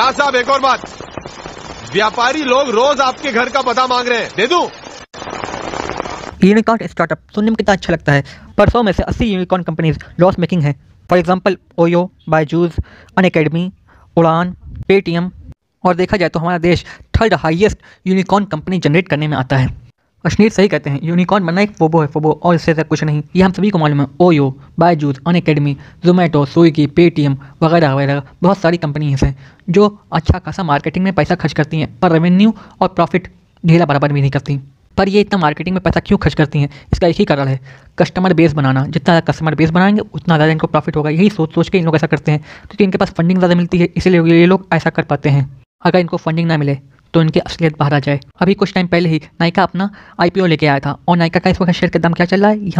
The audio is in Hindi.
राज साहब, एक और बात। व्यापारी लोग रोज आपके घर का पता मांग रहे हैं। दे दू? यूनिकॉर्न स्टार्टअप, सुनने में कितना अच्छा लगता है। पर सौ में से अस्सी यूनिकॉर्न कंपनीज़ लॉस मेकिंग है। For example OYO Byju's Unacademy Udaan Paytm और देखा जाए तो हमारा देश third highest unicorn company generate करने में आता है। अश्नीर सही कहते हैं। यूनिकॉर्न बनना एक फोबो है। फोबो, और इससे कुछ नहीं। ये हम सभी को मालूम है। ओयो बायजूस अन अकेडमी जोमेटो, स्विगी, पेटीएम वगैरह वगैरह, बहुत सारी कंपनीज़ हैं जो अच्छा खासा मार्केटिंग में पैसा खर्च करती हैं, पर रेवेन्यू और प्रॉफिट ढेला बराबर भी नहीं करती। पर ये इतना मार्केटिंग में पैसा क्यों खर्च करती हैं? इसका एक ही कारण है कस्टमर बेस बनाना। जितना ज़्यादा कस्टमर बेस बनाएँगे, उतना ज़्यादा इनको प्रॉफिट होगा। यही सोच सोच के इन लोग ऐसा करते हैं। क्योंकि इनके पास फंडिंग ज़्यादा मिलती है, इसीलिए ये लोग ऐसा कर पाते हैं। अगर इनको फंडिंग ना मिले तो इनकी असलियत बाहर आ जाए। अभी कुछ टाइम पहले ही नायका अपना आईपीओ लेके आया था और नायका का इस वक्त शेयर का दाम क्या चल रहा है?